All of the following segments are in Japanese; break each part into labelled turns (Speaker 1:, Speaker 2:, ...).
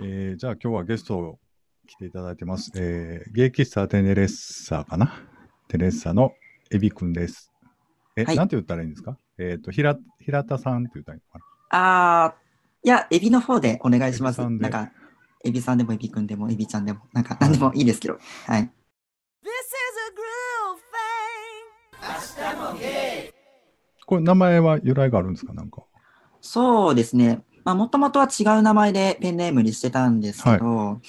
Speaker 1: えー、じゃあ今日はゲスト来ていただいてます。えー、芸喫茶テネレッサかな？テレッサのエビくんです。え、
Speaker 2: はい
Speaker 1: なんて言ったらいいんですか？えっ、と、ひら、平田さんって言ったらいいのか
Speaker 2: あー、いや、エビの方でお願いします。
Speaker 1: エビさんで
Speaker 2: なんか、エビさんでもエビくんでもエビちゃんでも、なんか、なんでもいいですけど。はい。
Speaker 3: This is a groove thing.
Speaker 1: これ名前は由来があるんですか？なんか。
Speaker 2: そうですね。まあ、もともとは違う名前でペンネームにしてたんですけど、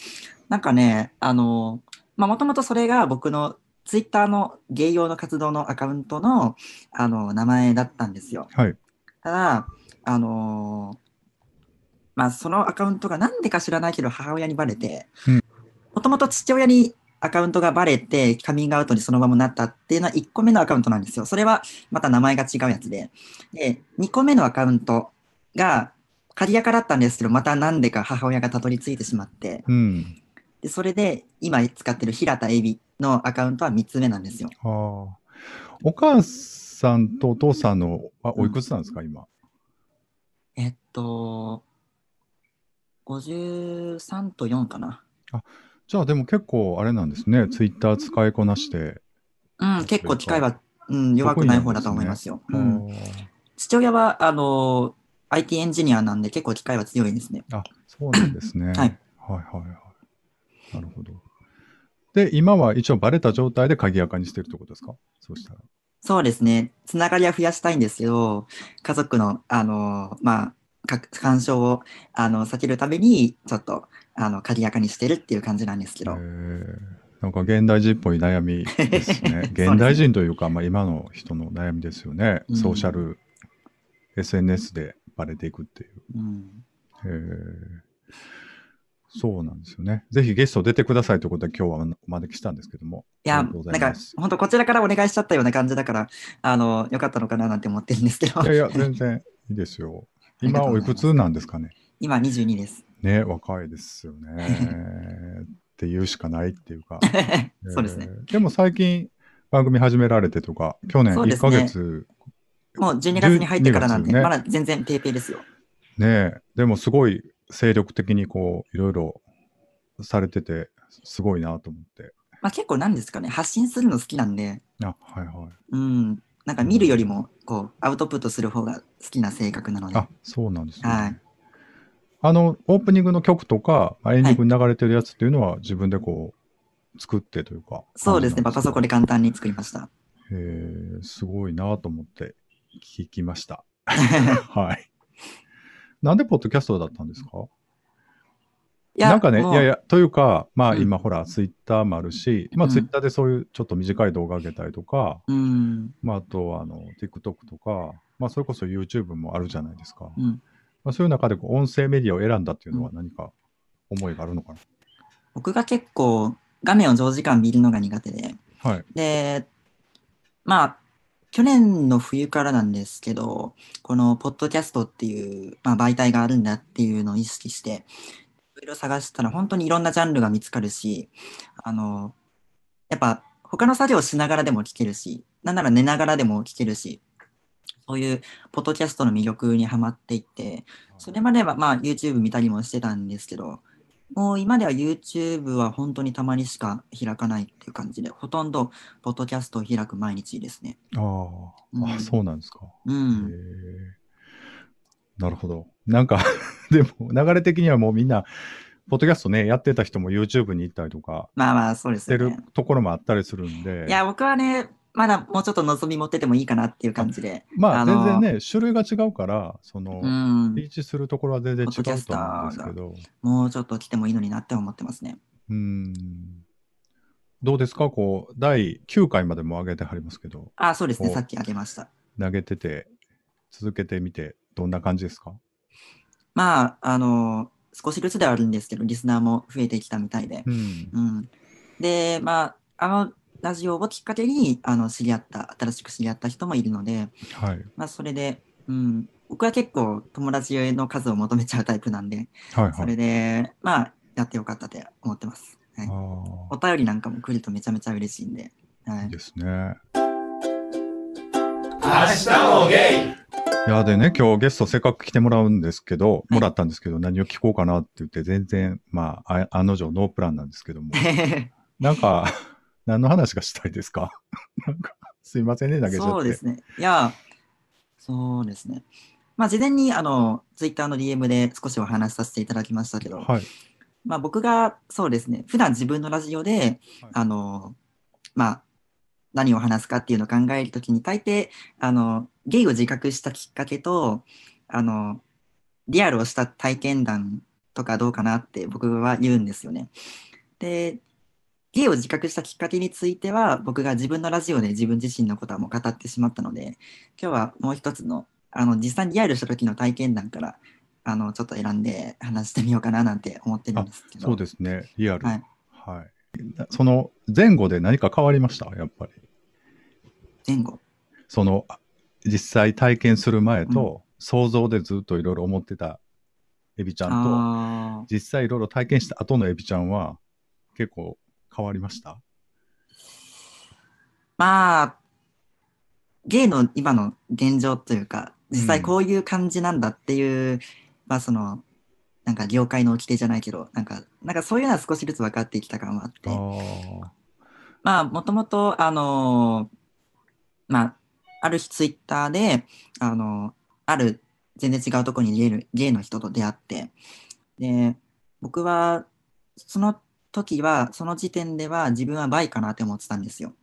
Speaker 2: なんかね、あの、まあ、もともとそれが僕のツイッターの芸用の活動のアカウントの、あの、名前だったんですよ。
Speaker 1: はい。
Speaker 2: ただ、あのーまあ、そのアカウントがなんでか知らないけど母親にバレて
Speaker 1: うん、
Speaker 2: もともと父親にアカウントがバレてカミングアウトにそのままなったっていうのは1個目のアカウントなんですよ。それはまた名前が違うやつで。で、2個目のアカウントが鍵垢だったんですけど、またなんでか母親がたどり着いてしまって、
Speaker 1: うん。
Speaker 2: で、それで今使ってる平田エビのアカウントは3つ目なんですよ。
Speaker 1: はあ。お母さんとお父さんの、あ、おいくつなんですか、今？
Speaker 2: えっと、53と4かな。
Speaker 1: じゃあでも結構あれなんですね。ツイッター使いこなして。
Speaker 2: うん、結構機会は、うん、弱くない方だと思いますよ。うん、
Speaker 1: あ
Speaker 2: 父親は、あの、IT エンジニアなんで結構機会は強いですね。
Speaker 1: ーあ、そうなんですね。
Speaker 2: はい。
Speaker 1: はいはいはい。なるほど。で、今は一応バレた状態で鍵垢にしてるってことですか？そうしたら。
Speaker 2: そうですね。つながりは増やしたいんですけど、家族の、あの、まあ、か干渉を、あの、避けるために、ちょっと、あの、鍵垢にしてるっていう感じなんですけど。
Speaker 1: えーなんか現代人っぽい悩み ですね。現代人というか、まあ、今の人の悩みですよね。
Speaker 2: うん
Speaker 1: ソーシャル、SNS でバレていくっていう。
Speaker 2: うん。
Speaker 1: へーそうなんですよね。ぜひゲスト出てくださいということで今日はお招きしたんですけども。
Speaker 2: いや、
Speaker 1: ありがとうござ
Speaker 2: なんか、本当こちらからお願いしちゃったような感じだから、あの、よかったのかななんて思ってるんですけど
Speaker 1: い、やいや、全然いいですよ。今おいくつなんですかね。
Speaker 2: 今22です。
Speaker 1: ね、若いですよね。っていうしかないっていうか。
Speaker 2: そうですね。
Speaker 1: でも最近番組始められてとか、去年1
Speaker 2: そうですね
Speaker 1: ヶ月
Speaker 2: もう12月に入ってからなんで、
Speaker 1: 12月ね
Speaker 2: まだ全然ペーペーですよ。
Speaker 1: ね、でもすごい精力的にこう、いろいろされてて、すごいなと思って。
Speaker 2: まあ結構なんですかね、発信するの好きなんで、
Speaker 1: あ、はいはい。
Speaker 2: うん、なんか見るよりも、こう、アウトプットする方が好きな性格なので。
Speaker 1: あ、そうなんですね。
Speaker 2: はい
Speaker 1: あの、オープニングの曲とか、エンディングに流れてるやつっていうのは自分でこう、作ってというか。
Speaker 2: そうですね、パソコンで簡単に作りました。
Speaker 1: へえ、すごいなと思って聞きました。はい。なんでポッドキャストだったんですか？
Speaker 2: いや
Speaker 1: なんかね、いやいや、というか、まあ
Speaker 2: うん
Speaker 1: 今ほら、ツイッターもあるし、まあ
Speaker 2: うん
Speaker 1: ツイッターでそういうちょっと短い動画上げたりとか、
Speaker 2: うん、
Speaker 1: まああとあの、TikTok とか、まあそれこそ YouTube もあるじゃないですか。
Speaker 2: うん。
Speaker 1: まあそういう中でこう音声メディアを選んだっていうのは何か思いがあるのか
Speaker 2: 僕が結構画面を長時間見るのが苦手で、
Speaker 1: なはい。
Speaker 2: で、まあ、去年の冬からなんですけど、このポッドキャストっていう、まあ、媒体があるんだっていうのを意識して、いろいろ探したら本当にいろんなジャンルが見つかるし、あの、やっぱ他の作業をしながらでも聞けるし、なんなら寝ながらでも聞けるし、そういうポッドキャストの魅力にはまっていって、それまではまあ YouTube 見たりもしてたんですけど、もう今では YouTube は本当にたまにしか開かないっていう感じで、ほとんどポッドキャストを開く毎日ですね。
Speaker 1: ああ、
Speaker 2: うん
Speaker 1: あ、そうなんですか。へ
Speaker 2: うん。
Speaker 1: えなるほど。なんか、でも流れ的にはもうみんな、ポッドキャストね、やってた人も YouTube に行ったりとか、
Speaker 2: まあまあ、そうです
Speaker 1: してる。ところもあったりするんで、
Speaker 2: いや、僕はね、まだもうちょっと望み持っててもいいかなっていう感じで。
Speaker 1: まあ
Speaker 2: あの
Speaker 1: 全然ね、種類が違うから、その、
Speaker 2: うん。
Speaker 1: リーチするところは全然違うと思うんですけど、
Speaker 2: もうちょっと来てもいいのになって思ってますね。
Speaker 1: うん。どうですか？こう、第9回までも上げてはりますけど、
Speaker 2: あ、そうですね。
Speaker 1: お
Speaker 2: さっきあげました。
Speaker 1: 投げてて、続けてみて、どんな感じですか？
Speaker 2: まあ、あの、少しずつではあるんですけど、リスナーも増えてきたみたいで。
Speaker 1: うん。
Speaker 2: うん。で、まあ、あの、ラジオをきっかけに、あの、知り合った、新しく知り合った人もいるので、
Speaker 1: はい。
Speaker 2: まあ、それで、うん、僕は結構友達の数を求めちゃうタイプなんで、
Speaker 1: はいはい。
Speaker 2: それで、まあ、やってよかったって思ってます。はい、
Speaker 1: あ
Speaker 2: お便りなんかも来るとめちゃめちゃ嬉しいんで、は
Speaker 1: あ、いい
Speaker 2: い、
Speaker 1: ですね。
Speaker 4: 明日もゲイ
Speaker 1: いいや、でね、今日ゲストせっかく来てもらうんですけど、
Speaker 2: い
Speaker 1: もらったんですけど、何を聞こうかなって言って、全然、まあ、あ案の定ノープランなんですけども、なんか、何の話がしたいですか？なんか、すいませんね、投げちゃって。
Speaker 2: そうですね。いや、そうですね。まあ、事前に、あの、ツイッターの DM で少しお話しさせていただきましたけど、
Speaker 1: はい。
Speaker 2: まあ、僕が、そうですね、普段自分のラジオで、
Speaker 1: はい
Speaker 2: あの、まあ、何を話すかっていうのを考えるときに、大抵、あの、ゲイを自覚したきっかけと、あの、リアルをした体験談とかどうかなって僕は言うんですよね。で、ゲイを自覚したきっかけについては、僕が自分のラジオで自分自身のことはもう語ってしまったので、今日はもう一つの、あの、実際にリアルした時の体験談から、あの、ちょっと選んで話してみようかななんて思ってるんですけど。
Speaker 1: そうですね、リアル。
Speaker 2: はい。
Speaker 1: はい。その前後で何か変わりました？やっぱり。
Speaker 2: 前後。
Speaker 1: その、実際体験する前と、想像でずっといろいろ思ってたエビちゃんと。実際いろいろ体験した後のエビちゃんは、結構変わりました？
Speaker 2: まあ、ゲイの今の現状というか、実際こういう感じなんだっていう、まあその、なんか業界の規定じゃないけど、なんか、なんかそういうのは少しずつ分かってきた感もあって、
Speaker 1: あ
Speaker 2: まあ、もともと、あのーまあ、ある日ツイッターで、あのーある全然違うところにるゲイの人と出会って、で、僕は、その時は、その時点では自分はバイかなって思ってたんですよ。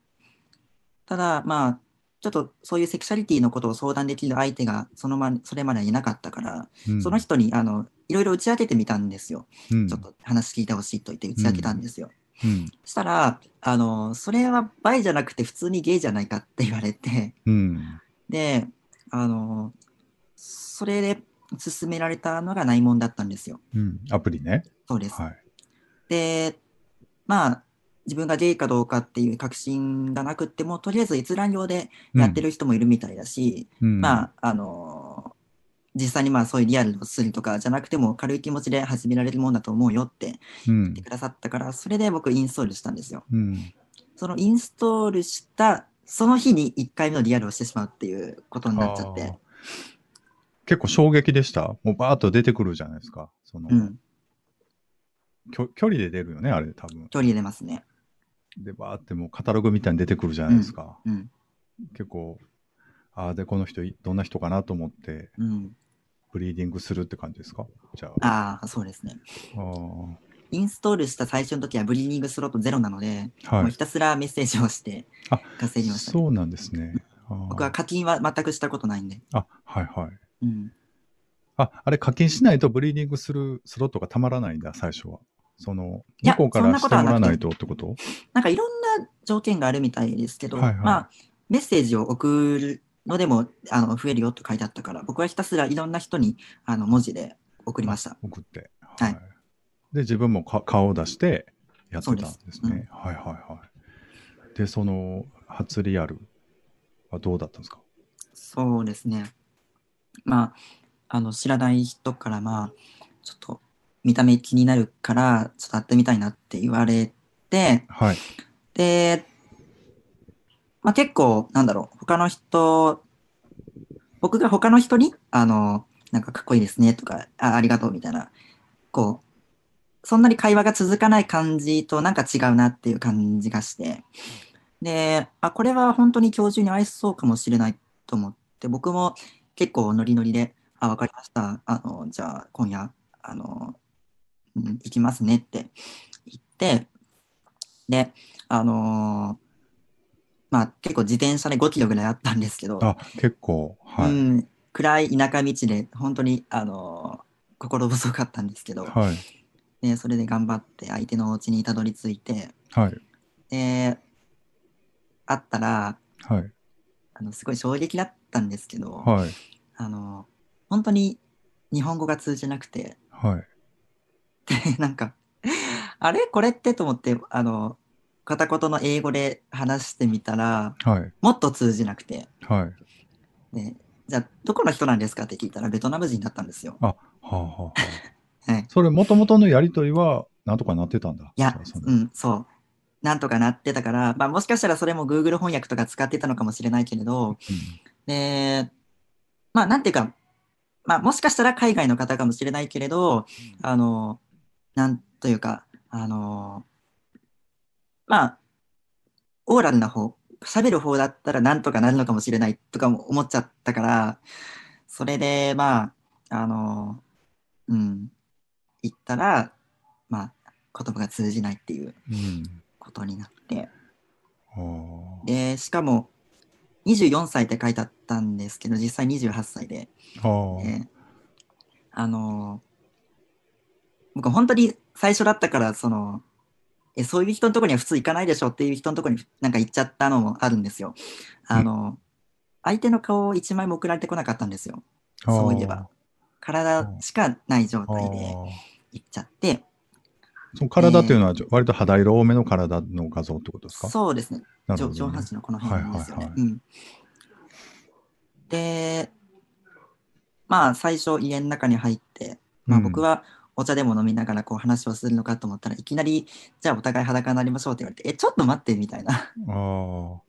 Speaker 2: ただ、まあ、ちょっとそういうセクシャリティのことを相談できる相手がそのまそれまでいなかったから、
Speaker 1: ーうん
Speaker 2: その人にあのいろいろ打ち明けてみたんですよ。
Speaker 1: うん
Speaker 2: ちょっと話聞いてほしいと言って打ち明けたんですよ。
Speaker 1: うん。
Speaker 2: したら、あの、それはバイじゃなくて普通にゲイじゃないかって言われて、
Speaker 1: うん。
Speaker 2: で、あの、それで勧められたのが内門だったんですよ。
Speaker 1: うん。アプリね。
Speaker 2: そうです。
Speaker 1: はい。
Speaker 2: で、まあ、自分がゲイかどうかっていう確信がなくっても、とりあえず閲覧用でやってる人もいるみたいだし、
Speaker 1: うん、
Speaker 2: まあ、あの実際にまあそういうリアルのするとかじゃなくても軽い気持ちで始められるもんだと思うよって
Speaker 1: うん
Speaker 2: 言ってくださったから、それで僕インストールしたんですよ。
Speaker 1: うん。
Speaker 2: そのインストールしたその日に1回目のリアルをしてしまうっていうことになっちゃって
Speaker 1: 結構衝撃でした。もうバーッと出てくるじゃないですか。その、
Speaker 2: うん、
Speaker 1: 距離で出るよね、あれ多分。
Speaker 2: 距離出ますね。
Speaker 1: で、バーってもうカタログみたいに出てくるじゃないですか。
Speaker 2: うん、
Speaker 1: 結構、ああ、で、この人い、どんな人かなと思って、
Speaker 2: うん。
Speaker 1: ブリーディングするって感じですか？じゃあ。
Speaker 2: ああ、そうですね。
Speaker 1: あー
Speaker 2: インストールした最初の時はブリーディングスロットゼロなので、も
Speaker 1: はい
Speaker 2: うひ。たすらメッセージをして
Speaker 1: あ
Speaker 2: 稼ぎました、ね。
Speaker 1: そうなんですね。
Speaker 2: 僕は課金は全くしたことないんで。
Speaker 1: あ、はいはい。
Speaker 2: うん。
Speaker 1: あ、あれ課金しないとブリーディングするスロットがたまらないんだ、最初は。その、向こうからしてもらわないとってこと？
Speaker 2: なんかいろんな条件があるみたいですけど、
Speaker 1: はいはい
Speaker 2: まあ、メッセージを送るのでもあの増えるよと書いてあったから、僕はひたすらいろんな人にあの文字で送りました。
Speaker 1: 送って。
Speaker 2: はい
Speaker 1: で、自分もか顔を出してやってたんです
Speaker 2: そうで
Speaker 1: ね。はいはいはい。で、その、初リアルはどうだったんですか？
Speaker 2: そうですね。まあ、あの、知らない人から、まあ、ちょっと見た目気になるから、ちょっと会ってみたいなって言われて、
Speaker 1: はい。
Speaker 2: で、まあ結構、なんだろう、他の人、僕が他の人に、あの、なんかかっこいいですねとか、あありがとうみたいな、こう、そんなに会話が続かない感じとなんか違うなっていう感じがして、で、あ、これは本当に今日中に愛そうかもしれないと思って、僕も結構ノリノリで、あ、わかりました。あの、じゃあ今夜、あの、うん、行きますねって言って、で、あのーまあ結構自転車で5キロぐらいあったんですけど、
Speaker 1: あ、結構、はい。
Speaker 2: うん、暗い田舎道で本当に、あのー心細かったんですけど、
Speaker 1: はい。
Speaker 2: でそれで頑張って相手のお家にたどり着いて、
Speaker 1: はい。
Speaker 2: で、会ったら、
Speaker 1: はい。
Speaker 2: あのすごい衝撃だったんですけど、
Speaker 1: はい。
Speaker 2: あの本当に日本語が通じなくて、
Speaker 1: はい。
Speaker 2: で なんか、あれ？これってと思って、あの、片言の英語で話してみたら、
Speaker 1: はい。
Speaker 2: もっと通じなくて、
Speaker 1: はい。
Speaker 2: でじゃあ、どこの人なんですかって聞いたら、ベトナム人だったんですよ。
Speaker 1: はあ、はあはあ、
Speaker 2: はい。
Speaker 1: それ、もともとのやりとりは、なんとかなってたんだ？
Speaker 2: いやうん、そう。なんとかなってたから、まあ、もしかしたらそれも Google 翻訳とか使ってたのかもしれないけれど、で、まあ、なんていうか、まあ、もしかしたら海外の方かもしれないけれど、あの、なんというか、あの、まあ、オーラルな方、喋る方だったらなんとかなるのかもしれないとかも思っちゃったから、それで、まあ、あの、うん、言ったら、まあ、言葉が通じないっていう
Speaker 1: うん。
Speaker 2: ことになって、
Speaker 1: あー。
Speaker 2: で、しかも、24歳って書いてあったんですけど、実際28歳で、
Speaker 1: あ
Speaker 2: のー僕本当に最初だったから、その、え、そういう人のところには普通行かないでしょっていう人のところになんか行っちゃったのもあるんですよ。あの、相手の顔を一枚も送られてこなかったんですよ。そういえば。体しかない状
Speaker 1: あ
Speaker 2: 態で
Speaker 1: ー
Speaker 2: 行っちゃって、
Speaker 1: その体っていうのは割と肌色多めの体の画像ってことですか？
Speaker 2: そうですね。上上半身のこの辺ですよね。で、まあ最初家の中に入って、まあ
Speaker 1: うん
Speaker 2: 僕はお茶でも飲みながらこう話をするのかと思ったらいきなり、じゃあお互い裸になりましょうって言われて、え、ちょっと待ってみたいな。
Speaker 1: ああ。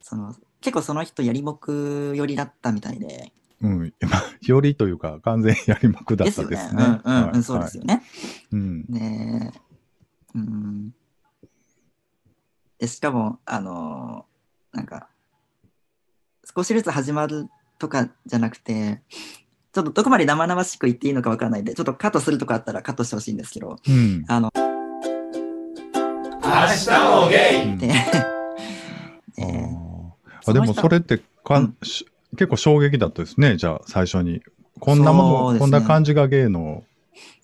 Speaker 2: その結構その人やりもく寄りだったみたいで。
Speaker 1: うん。まあよりというか、完全やりまくだっ
Speaker 2: ですよね。
Speaker 1: たですね。
Speaker 2: うんうん、
Speaker 1: はい
Speaker 2: うん、そうですよね。
Speaker 1: うん。
Speaker 2: ねうん。で、しかも、あのーなんか、少しずつ始まるとかじゃなくて、ちょっとどこまで生々しく言っていいのかわからないんで、ちょっとカットするとこあったらカットしてほしいんですけど、
Speaker 1: うん。
Speaker 2: あの、
Speaker 3: 明日もゲイ。
Speaker 1: うん
Speaker 2: で、えー。
Speaker 1: あでもそれってかん、
Speaker 2: うん。
Speaker 1: し結構衝撃だったですね、じゃあ最初に。こんなもの、
Speaker 2: ね。
Speaker 1: こんな感じがゲイの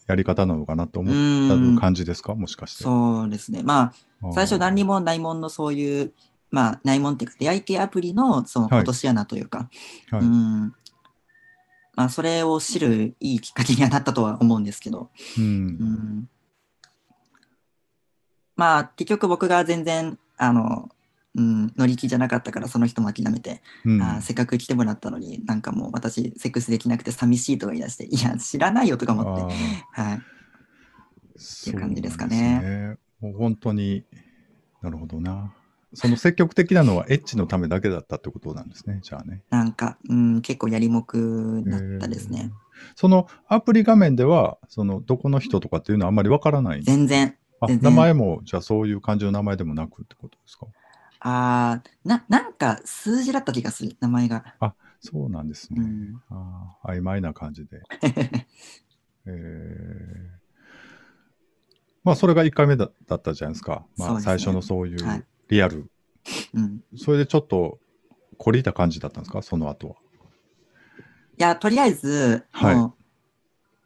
Speaker 1: やり方なのかなと思った感じですか？もしかして。
Speaker 2: そうですね。ま
Speaker 1: あ
Speaker 2: 最初何にも内門のそういう、まあ、内門っていうか、出会い系アプリの、その、
Speaker 1: はい。
Speaker 2: 落とし穴というか、
Speaker 1: はい。
Speaker 2: うん。まあ、それを知るいいきっかけにはなったとは思うんですけど、
Speaker 1: う。
Speaker 2: うん。んまあ、結局僕が全然、あの、うん、乗り気じゃなかったから、その人も諦めて、
Speaker 1: うん。
Speaker 2: あーせっかく来てもらったのに、なんかもう私、セックスできなくて寂しいとか言い出して、いや、知らないよとか思って、はい。
Speaker 1: そう
Speaker 2: いう感じですか
Speaker 1: なんですね。もう本当に、なるほどな。その積極的なのはエッチのためだけだったってことなんですね、じゃあね。
Speaker 2: なんか、うん、結構やりもくだったですね。
Speaker 1: えーそのアプリ画面では、そのどこの人とかっていうのはあんまりわからない
Speaker 2: 全然、
Speaker 1: あ
Speaker 2: 全然
Speaker 1: 名前も、じゃあそういう感じの名前でもなくってことですか？
Speaker 2: あーな、なんか数字だった気がする、名前が。
Speaker 1: そうなんですね。
Speaker 2: うん。
Speaker 1: あー曖昧な感じで。えーまあ、それが1回目だだったじゃないですか。まあ、最初のそうい
Speaker 2: う
Speaker 1: リアル。
Speaker 2: うん。
Speaker 1: それでちょっと、懲りた感じだったんですか？その後は。
Speaker 2: いや、とりあえず、
Speaker 1: はい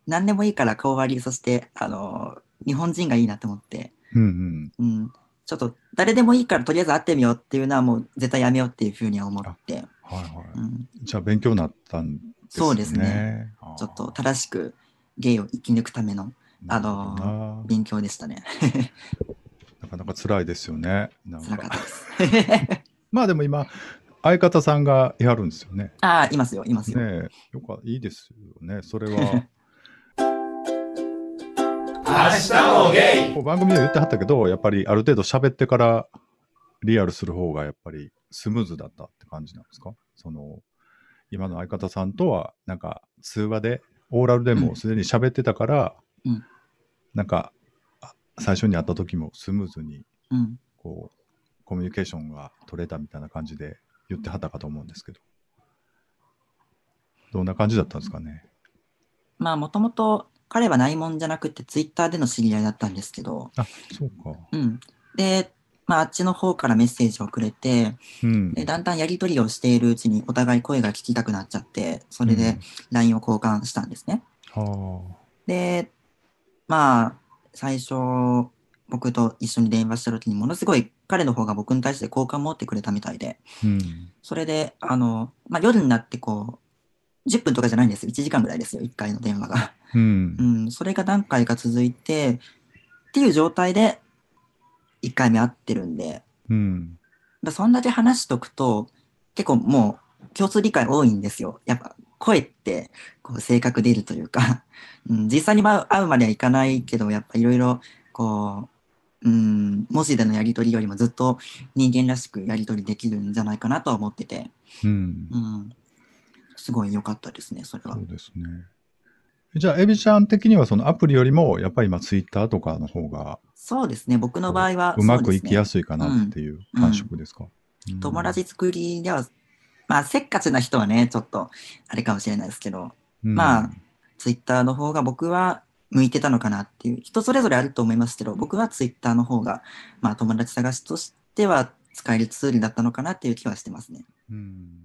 Speaker 2: 何でもいいから顔割り、そして、あの、日本人がいいなと思って、
Speaker 1: うんうん。
Speaker 2: うん。ちょっと、誰でもいいからとりあえず会ってみようっていうのはもう絶対やめようっていうふうには思って、
Speaker 1: はいはい。
Speaker 2: うん。
Speaker 1: じゃあ勉強になったんですね。
Speaker 2: そうですね。ちょっと正しくゲイを生き抜くためのあの勉強でしたね。
Speaker 1: なかなか辛いですよね。なん
Speaker 2: 辛かっ
Speaker 1: か
Speaker 2: たです。
Speaker 1: まあでも今、相方さんがいはるんですよね。
Speaker 2: ああ、いますよ、いますよ。
Speaker 1: ねえ、よかいいですよね。それは。
Speaker 3: 明日もゲイ
Speaker 1: 番組で言ってはったけど、やっぱりある程度喋ってからリアルする方がやっぱりスムーズだったって感じなんですか？その、今の相方さんとは、なんか通話で、オーラルでもすでに喋ってたから、
Speaker 2: うん
Speaker 1: なんか、あ最初に会った時もスムーズに、
Speaker 2: うん。
Speaker 1: こう、コミュニケーションが取れたみたいな感じで言ってはったかと思うんですけど。どんな感じだったんですかね？
Speaker 2: まあ、もともと彼は内門じゃなくて、ツイッターでの知り合いだったんですけど、
Speaker 1: あ、そうか。
Speaker 2: うん。で、まあ、あっちの方からメッセージをくれて、
Speaker 1: うん。
Speaker 2: でだんだんやり取りをしているうちにお互い声が聞きたくなっちゃって、それで LINE を交換したんですね。
Speaker 1: うん、は
Speaker 2: で、まあ、最初、僕と一緒に電話した時にものすごい彼の方が僕に対して好感持ってくれたみたいで、
Speaker 1: あ。うん。
Speaker 2: それで、あの、まあ、夜になってこう、10分とかじゃないんですよ。1時間ぐらいですよ、1回の電話が。
Speaker 1: うん
Speaker 2: う。ん、それが何回か続いて、っていう状態で1回目会ってるんで、
Speaker 1: うん。
Speaker 2: だそんだけ話しとくと、結構もう共通理解多いんですよ。やっぱ声ってこう性格出るというか、うん、実際に会うまではいかないけど、やっぱいろいろこう、うん、文字でのやり取りよりもずっと人間らしくやり取りできるんじゃないかなとは思ってて。
Speaker 1: うん。
Speaker 2: うん、すごい良かったですね、それは
Speaker 1: そ。うですね。じゃあ、エビちゃん的にはそのアプリよりも、やっぱり今ツイッターとかの方が、
Speaker 2: そうですね、僕の場合は
Speaker 1: うまくいきや
Speaker 2: す
Speaker 1: すいかなっていう感触ですか、うん
Speaker 2: 友達作りでは、まあ、せっかちな人はね、ちょっと、あれかもしれないですけど、
Speaker 1: うん
Speaker 2: まあツイッターの方が僕は向いてたのかなっていう、人それぞれあると思いますけど、僕はツイッターの方が、まあ、友達探しとしては使えるツールだったのかなっていう気はしてますね。
Speaker 1: うん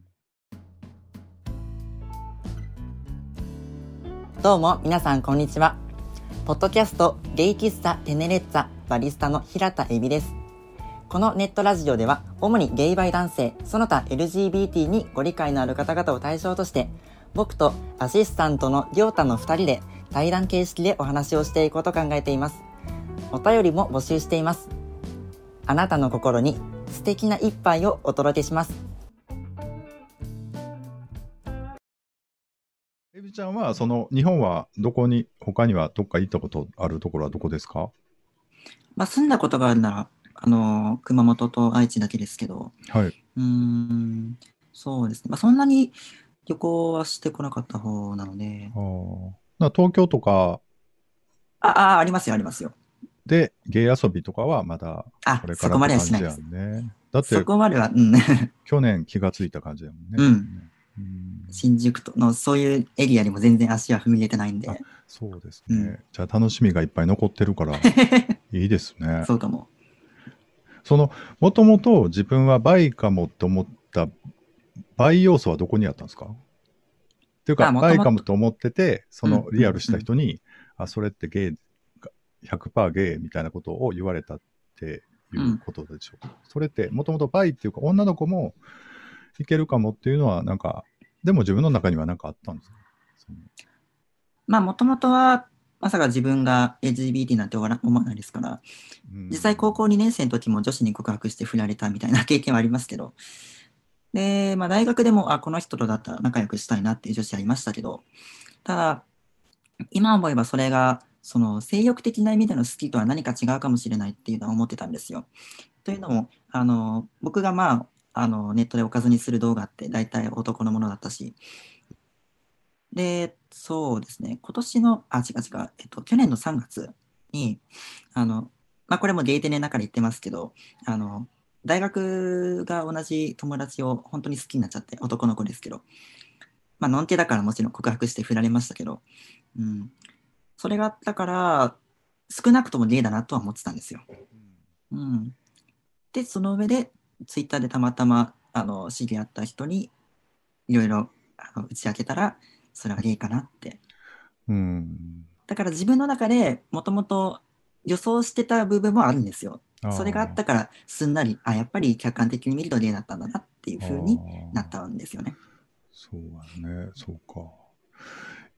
Speaker 2: どうも皆さんこんにちは。ポッドキャストゲイ喫茶テネレッツァバリスタの平田恵美です。このネットラジオでは主にゲイバイ男性、その他 LGBT にご理解のある方々を対象として僕とアシスタントのりょうたの2人で対談形式でお話をしていこうと考えています。お便りも募集しています。あなたの心に素敵な一杯をお届けします。
Speaker 1: エビちゃんは、その、日本はどこに、他にはどっか行ったことあるところはどこですか？
Speaker 2: まあ住んだことがあるなら、あのー熊本と愛知だけですけど、
Speaker 1: はい。
Speaker 2: うーん、そうですね。まあ、そんなに旅行はしてこなかった方なので、
Speaker 1: あ東京とか？
Speaker 2: あ、あ、ありますよ、ありますよ。
Speaker 1: で、ゲイ遊びとかはまだ
Speaker 2: あ
Speaker 1: これ、か
Speaker 2: そこまではしないです。
Speaker 1: だって
Speaker 2: そ、こまでは、うん、
Speaker 1: 去年気がついた感じだもんね。
Speaker 2: うん
Speaker 1: うん
Speaker 2: 新宿とのそういうエリアにも全然足は踏み入れてないんで
Speaker 1: あ、そうですね。
Speaker 2: うん
Speaker 1: じゃあ楽しみがいっぱい残ってるから、いいですね。
Speaker 2: そうかも。
Speaker 1: その、もともと自分はバイかもって思った、バイ要素はどこにあったんですか？っていうか、バイかもと思ってて、その
Speaker 2: うん。
Speaker 1: リアルした人に、あ、それってゲイ、100%ゲイみたいなことを言われたっていうことでしょうか？それって、もともとバイっていうか、女の子もいけるかもっていうのは、なんか、でも自分の中にはなんかあったんですか？
Speaker 2: まあ、もともとは、まさか自分が LGBT なんて思わな思わないですから、
Speaker 1: うん。
Speaker 2: 実際高校2年生の時も女子に告白して振られたみたいな経験はありますけど、で、まあ大学でも、あ、この人とだったら仲良くしたいなっていう女子ありましたけど、ただ、今思えばそれが、その性欲的な意味での好きとは何か違うかもしれないっていうのは思ってたんですよ。というのも、あの、僕がまあ、あの、ネットでおかずにする動画って大体男のものだったし、で、そうですね、今年の、あ、違う違う、えっと、去年の3月に、あの、まあ、これもゲイテネの中で言ってますけど、あの、大学が同じ友達を本当に好きになっちゃって、男の子ですけど、まあ、のんけだからもちろん告白して振られましたけど、うん。それがあったから、少なくともゲイだなとは思ってたんですよ。うん。で、その上で、ツイッターでたまたま、あの、知り合った人に、いろいろ打ち明けたら、それはゲイかなって。
Speaker 1: うん。
Speaker 2: だから自分の中でもともと予想してた部分もあるんですよ。
Speaker 1: ー
Speaker 2: それがあったから、すんなり、あ、やっぱり客観的に見るとゲイだったんだなっていう風に
Speaker 1: あー
Speaker 2: なったんですよね。
Speaker 1: そうやね、そうか。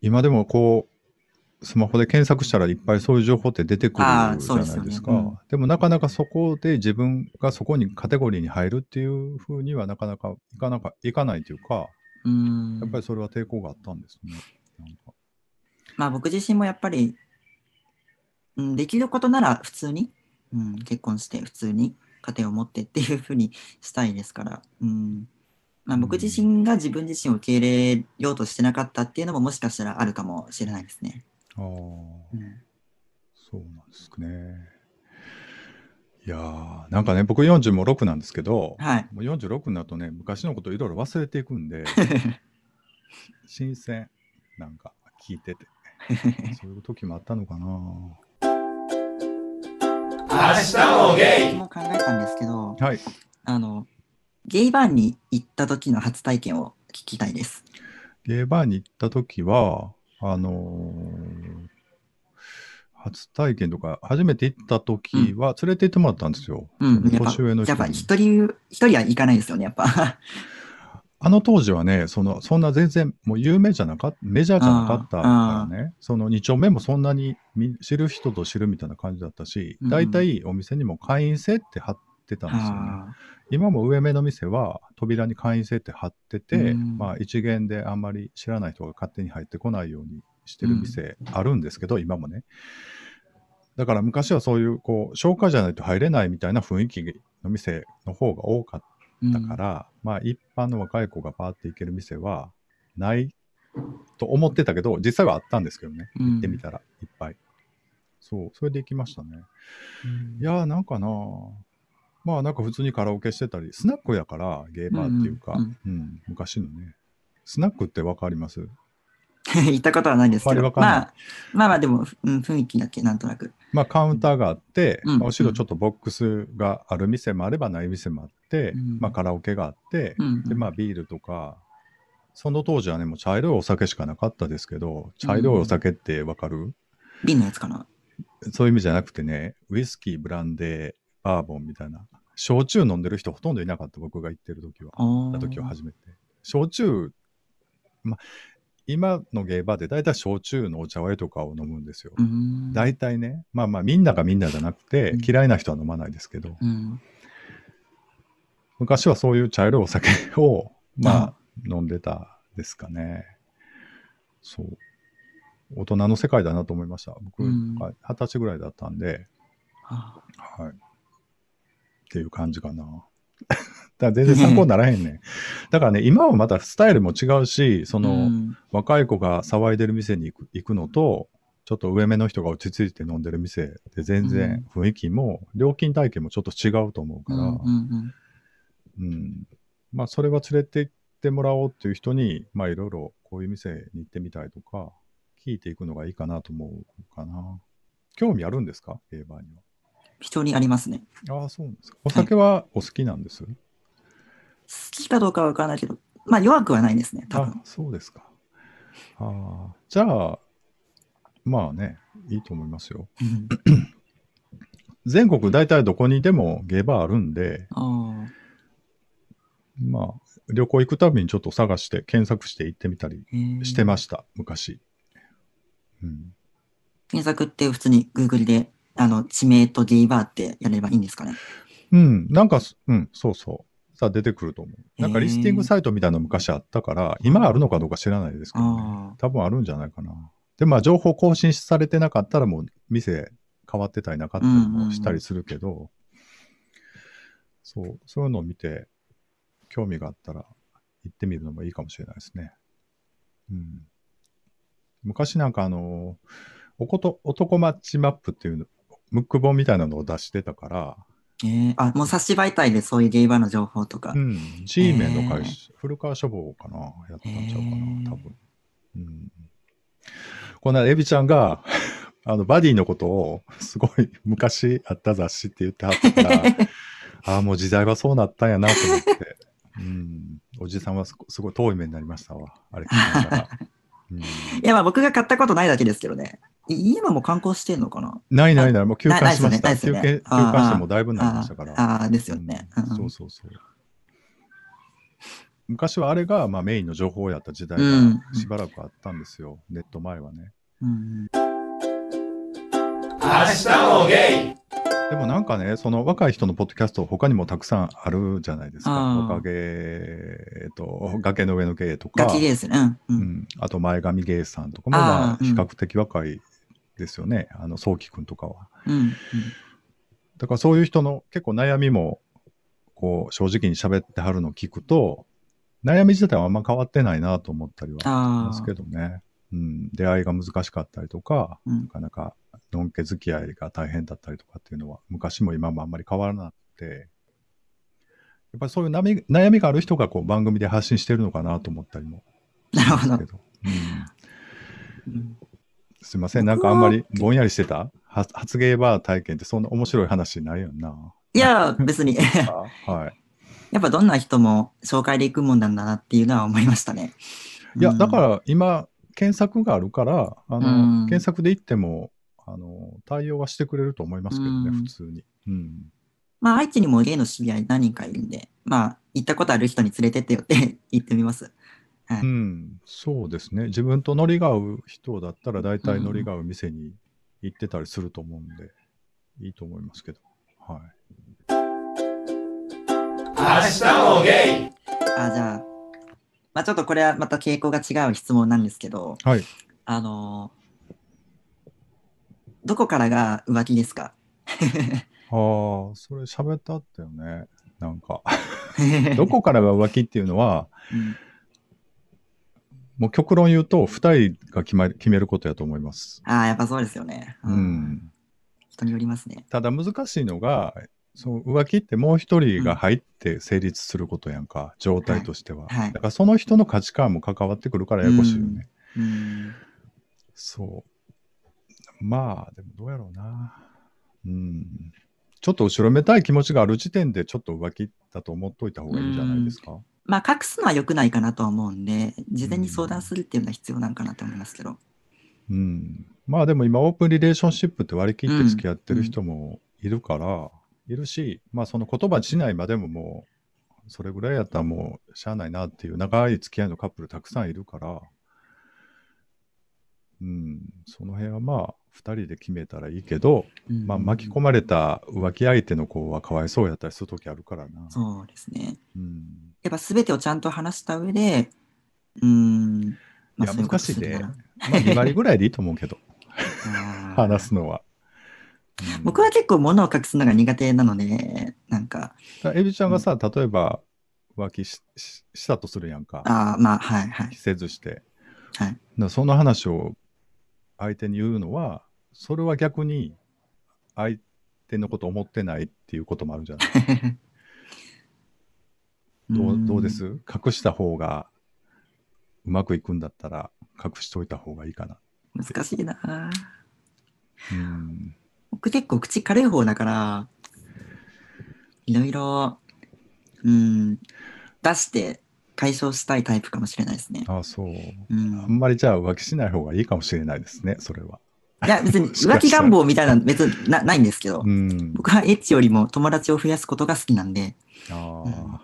Speaker 1: 今でもこう、スマホで検索したらいっぱいそういう情報って出てくるじゃないですか。
Speaker 2: うん
Speaker 1: でもなかなかそこで自分がそこにカテゴリーに入るっていうふうにはなかなかいかなかいかないというか、
Speaker 2: うーん。
Speaker 1: やっぱりそれは抵抗があったんですね。
Speaker 2: まあ僕自身もやっぱり、うん、できることなら普通に、うん、結婚して普通に家庭を持ってっていう風にしたいですから、うん。まあ僕自身が自分自身を受け入れようとしてなかったっていうのももしかしたらあるかもしれないですね。
Speaker 1: ああ、
Speaker 2: うん
Speaker 1: そうなんですね。いやー、なんかね、僕40も6なんですけど、
Speaker 2: はい。
Speaker 1: もう46になるとね、昔のこといろいろ忘れていくんで、新鮮、なんか聞いてて。そういう時もあったのかな。
Speaker 3: 明日もゲイ
Speaker 2: 僕も考えたんですけど、
Speaker 1: はい。
Speaker 2: あの、ゲイバーに行った時の初体験を聞きたいです。
Speaker 1: ゲーバーに行った時は、あのー初体験とか、初めて行った時は連れて行ってもらったんですよ。
Speaker 2: うん。
Speaker 1: 年上の人
Speaker 2: やっぱ
Speaker 1: に。
Speaker 2: 一人、一人は行かないですよね、やっぱ。
Speaker 1: あの当時はね、その、そんな全然、もう有名じゃなかった、メジャーじゃなかったからね、その2丁目もそんなにみ知る人と知るみたいな感じだったし、
Speaker 2: うん
Speaker 1: 大体お店にも会員制って貼ってたんですよね。
Speaker 2: あ
Speaker 1: 今も上目の店は扉に会員制って貼ってて、
Speaker 2: うん
Speaker 1: まあ一元であんまり知らない人が勝手に入ってこないようにしてる店あるんですけど、今もね。だから昔はそういう、こう、紹介じゃないと入れないみたいな雰囲気の店の方が多かっ
Speaker 2: ー
Speaker 1: たから、まあ一般の若い子がパーって行ける店は、ないと思ってたけど、実際はあったんですけどね。
Speaker 2: うん
Speaker 1: 行ってみたら、いっぱい。そう、それで行きましたね。いやー、なんかなまあなんか普通にカラオケしてたり、スナックやから、ゲーバーっていうか、
Speaker 2: うん
Speaker 1: うん昔のね。スナックってわかります？
Speaker 2: 行ったことはないですけど、
Speaker 1: ま
Speaker 2: あ、まあまあでも、うん、雰囲気だけなんとなく。
Speaker 1: まあカウンターがあって、
Speaker 2: うん。
Speaker 1: まあ後ろちょっとボックスがある店もあればない店もあって、
Speaker 2: うん。
Speaker 1: まあカラオケがあって、
Speaker 2: うん。
Speaker 1: でまあビールとか、その当時はね、もう茶色いお酒しかなかったですけど、茶色いお酒ってわかる、
Speaker 2: 瓶のやつかな？
Speaker 1: そういう意味じゃなくてね、ウイスキー、ブランデー、バーボンみたいな、焼酎飲んでる人ほとんどいなかった、僕が行ってる時は。
Speaker 2: あ
Speaker 1: 行った時は初めて。焼酎、ま、今のゲーバーで大体焼酎のお茶割りとかを飲むんですよ。
Speaker 2: うん。
Speaker 1: 大体ね、まあまあみんながみんなじゃなくて
Speaker 2: うん、
Speaker 1: 嫌いな人は飲まないですけど、
Speaker 2: うん。
Speaker 1: 昔はそういう茶色いお酒を、まあ、飲んでたですかね。そう。大人の世界だなと思いました。僕、二十歳ぐらいだったんで、
Speaker 2: あ
Speaker 1: はい。っていう感じかな。だから全然参考にならへんねん。だからね、今はまたスタイルも違うし、その、
Speaker 2: うん。
Speaker 1: 若い子が騒いでる店に行く行くのと、ちょっと上目の人が落ち着いて飲んでる店で全然雰囲気も、料金体系もちょっと違うと思うから、
Speaker 2: うんうん
Speaker 1: うん。まあ、それは連れて行ってもらおうっていう人に、まあ、いろいろこういう店に行ってみたいとか、聞いていくのがいいかなと思うかな。興味あるんですか？ゲーバーに
Speaker 2: 人にありますね。
Speaker 1: は。ああ、そうなんですか。お酒はお好きなんです、
Speaker 2: 好きかどうかはわからないけど、まあ弱くはないですね、多
Speaker 1: あ
Speaker 2: 分。、
Speaker 1: そうですか。ああ、じゃあ、まあね、いいと思いますよ。
Speaker 2: うん
Speaker 1: 全国大体どこにでもゲーバーあるんで、
Speaker 2: ああ。
Speaker 1: まあ、旅行行くたびにちょっと探して、検索して行ってみたりしてました、昔。うん。
Speaker 2: 検索って普通に Google で、あの、地名とゲイバーってやればいいんですかね？
Speaker 1: うん、なんかす、うん、そうそう。さあ出てくると思う。なんかリスティングサイトみたいなの昔あったから、今あるのかどうか知らないですけどね
Speaker 2: あ。
Speaker 1: 多分あるんじゃないかな。で、まあ情報更新されてなかったらもう店変わってたりなかったりもしたりするけど、そう、そういうのを見て興味があったら行ってみるのもいいかもしれないですね。うん。昔なんかあの、おこと男マッチマップっていうのムック本みたいなのを出してたから、
Speaker 2: えー、あ、もう冊子媒体でそういうゲイバーの情報とか。
Speaker 1: うん、G メンの会社、古川書房かな、やったんちゃうかな、多分。うん。この間エビちゃんが、あの、バディのことを、すごい昔あった雑誌って言ってはったから、ああ、もう時代はそうなったんやなと思って、うん、おじさんはすごすごい遠い目になりましたわ、あれ聞きながら。うん、
Speaker 2: いや、まあ僕が買ったことないだけですけどね。い今も観光してんのかな？
Speaker 1: ないないない、もう休館しました。
Speaker 2: ないです
Speaker 1: 休憩、休館してもだいぶなりましたから。
Speaker 2: ああ、ですよね。
Speaker 1: うん
Speaker 2: うん
Speaker 1: そうそうそう。昔はあれが、まあ、メインの情報やった時代
Speaker 2: うん
Speaker 1: がしばらくあったんですよ。ネット前はね。
Speaker 2: うん
Speaker 3: 明日もゲイ
Speaker 1: でもなんかね、その若い人のポッドキャスト他にもたくさんあるじゃないですか。
Speaker 2: あー
Speaker 1: 若芸、えっと、崖の上の芸とか、
Speaker 2: ガキですね。うん。う。
Speaker 1: うんん、あと前髪芸さんとかも、まあ、
Speaker 2: うん
Speaker 1: 比較的若いですよね。あの、早期くんとかは。
Speaker 2: うん。
Speaker 1: だからそういう人の結構悩みも、こう、正直に喋ってはるのを聞くと、悩み自体はあんま変わってないなと思ったりはし
Speaker 2: あ
Speaker 1: ます
Speaker 2: あ。
Speaker 1: けどね。うん、出会いが難しかったりとか、
Speaker 2: うん
Speaker 1: なかなか、のんけ付き合いが大変だったりとかっていうのは、昔も今もあんまり変わらなくて、やっぱりそういう悩み悩みがある人がこう番組で発信してるのかなと思ったりも
Speaker 2: なるほど
Speaker 1: うんすいません、なんかあんまりぼんやりしてた？は発芸バー体験ってそんな面白い話ないよな。
Speaker 2: いや、別に。
Speaker 1: あはい。
Speaker 2: やっぱどんな人も紹介で行くもんなんだなっていうのは思いましたね。
Speaker 1: いや、
Speaker 2: うん
Speaker 1: だから今、検索があるから、あの、
Speaker 2: うん
Speaker 1: 検索で行っても、あの、対応はしてくれると思いますけどね、
Speaker 2: うん
Speaker 1: 普通に。うん。
Speaker 2: まあ、愛知にもゲイの知り合い何人かいるんで、まあ、行ったことある人に連れてってよって 言ってみます。はい
Speaker 1: うん、そうですね。自分とノリが合う人だったら、大体ノリが合う店に行ってたりすると思うんで、いいと思いますけど。はい。
Speaker 3: 明日もゲイ
Speaker 2: あ、じゃあ、まあちょっとこれはまた傾向が違う質問なんですけど、
Speaker 1: はい。
Speaker 2: あのーどこからが浮気ですか？
Speaker 1: ああ、それ喋ったったよね。なんか、どこからが浮気っていうのは、
Speaker 2: うん
Speaker 1: もう極論言うと、二人が決ま決めることやと思います。
Speaker 2: ああ、やっぱそうですよね。
Speaker 1: う。ん。
Speaker 2: 人によりますね。
Speaker 1: ただ難しいのが、そう浮気ってもう一人が入って成立することやんか、状態としては、
Speaker 2: はいはい
Speaker 1: だからその人の価値観も関わってくるからややこしいよね。
Speaker 2: うん。
Speaker 1: そう。まあ、でもどうやろうな。うん。ちょっと後ろめたい気持ちがある時点でちょっと浮気だと思っといた方がいいんじゃないですか？
Speaker 2: まあ、隠すのは良くないかなとは思うんで、事前に相談するっていうのは必要なんかなと思いますけど。
Speaker 1: うん。まあでも今オープンリレーションシップって割り切って付き合ってる人もいるから、いるし、まあその言葉にしないまでももう、それぐらいやったらもうしゃあないなっていう長い付き合いのカップルたくさんいるから、うん、その辺はまあ二人で決めたらいいけど、
Speaker 2: うん
Speaker 1: まあ巻き込まれた浮気相手の子はかわいそうやったりする時あるからな。
Speaker 2: そうですね。
Speaker 1: うん。
Speaker 2: やっぱ全てをちゃんと話した上で、うん。
Speaker 1: いや
Speaker 2: そううこと
Speaker 1: 難しいで
Speaker 2: するな
Speaker 1: まあ2割ぐらいでいいと思うけど、話すのは。うん
Speaker 2: 僕は結構物を隠すのが苦手なので、なんか、
Speaker 1: だからエビちゃんがさ、例えば浮気しししたとするやんか。
Speaker 2: ああ、まあ、はい、はい、
Speaker 1: せずして。
Speaker 2: はい。
Speaker 1: その話を相手に言うのは、それは逆に相手のこと思ってないっていうこともあるじゃない。どうどうです？隠した方がうまくいくんだったら隠しといた方がいいかな。
Speaker 2: 難しいな
Speaker 1: うん。
Speaker 2: 僕結構口軽い方だから、いろいろ、うん、出して解消したいタイプかもしれないですね。
Speaker 1: ああ、そう。
Speaker 2: う
Speaker 1: あ
Speaker 2: ん
Speaker 1: ん、まりじゃあ浮気しない方がいいかもしれないですね、それは。
Speaker 2: いや、別に 浮気願望みたいなの別になないんですけど、
Speaker 1: うん。
Speaker 2: 僕はエッチよりも友達を増やすことが好きなんで、
Speaker 1: ああ、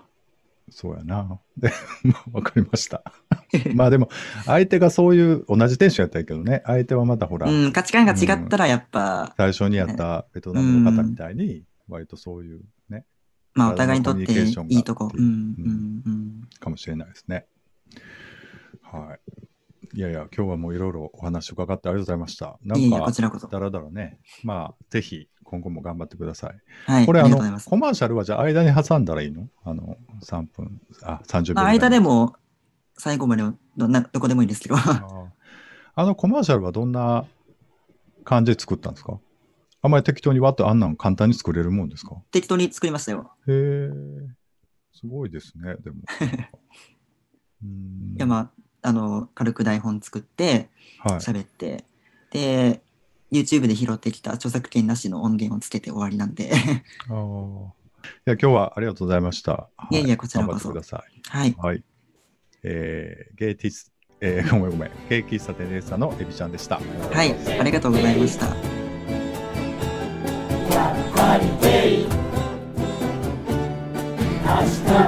Speaker 1: そうやな。で、ま あわかりました。まあでも、相手がそういう、同じテンションやったけどね、相手はまたほら、
Speaker 2: うん、価値観が違ったらやっぱ、
Speaker 1: 最初にやったベトナムの方みたいに、割とそういうね、
Speaker 2: まあお互いにとっていいとこ、うん、うん、
Speaker 1: う
Speaker 2: うん。
Speaker 1: かもしれないですね。はい。いやいや、今日はもういろいろお話伺ってありがとうございました。なんか
Speaker 2: こち、らこそ。
Speaker 1: だらだらね、まあ、ぜひ今後も頑張ってください。
Speaker 2: はい、
Speaker 1: これ、あの
Speaker 2: ありがとうございま、す。
Speaker 1: コマーシャルはじゃあ間に挟んだらいいの？あの、3分、あ、30秒。
Speaker 2: 間でも、最後までどんな、どこでもいいですけど。
Speaker 1: あのコマーシャルはどんな感じで作ったんですか？あんまり適当にわっとあんなん簡単に作れるもんですか？
Speaker 2: 適当に作りましたよ。
Speaker 1: へえ、すごいですね、でも。うん
Speaker 2: いや、まあ、あの、軽く台本作って、
Speaker 1: はい。
Speaker 2: 喋って、で、YouTube で拾ってきた著作権なしの音源をつけて終わりなんで、
Speaker 1: あーいや、今日はありがとうございました。はい
Speaker 2: えいえこちらこそ
Speaker 1: 頑張ってください。
Speaker 2: はい。
Speaker 1: はい。えー、ゲイティス、えー、ごめんごめん。ゲイ喫茶店レーサーのエビちゃんでした。
Speaker 2: はい。ありがとうございました。
Speaker 3: 明日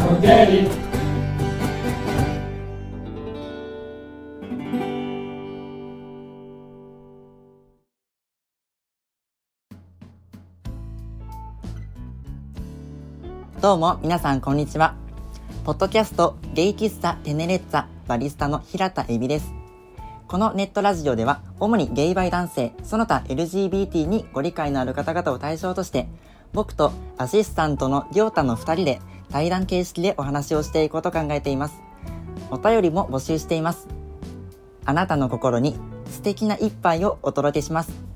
Speaker 3: もゲイ
Speaker 2: どうも、皆さん、こんにちは。ポッドキャスト、ゲイ喫茶テネレッツァ、バリスタの平田恵美です。このネットラジオでは、主にゲイバイ男性、その他 LGBT にご理解のある方々を対象として、僕とアシスタントのりょうたの2人で対談形式でお話をしていこうと考えています。お便りも募集しています。あなたの心に素敵な一杯をお届けします。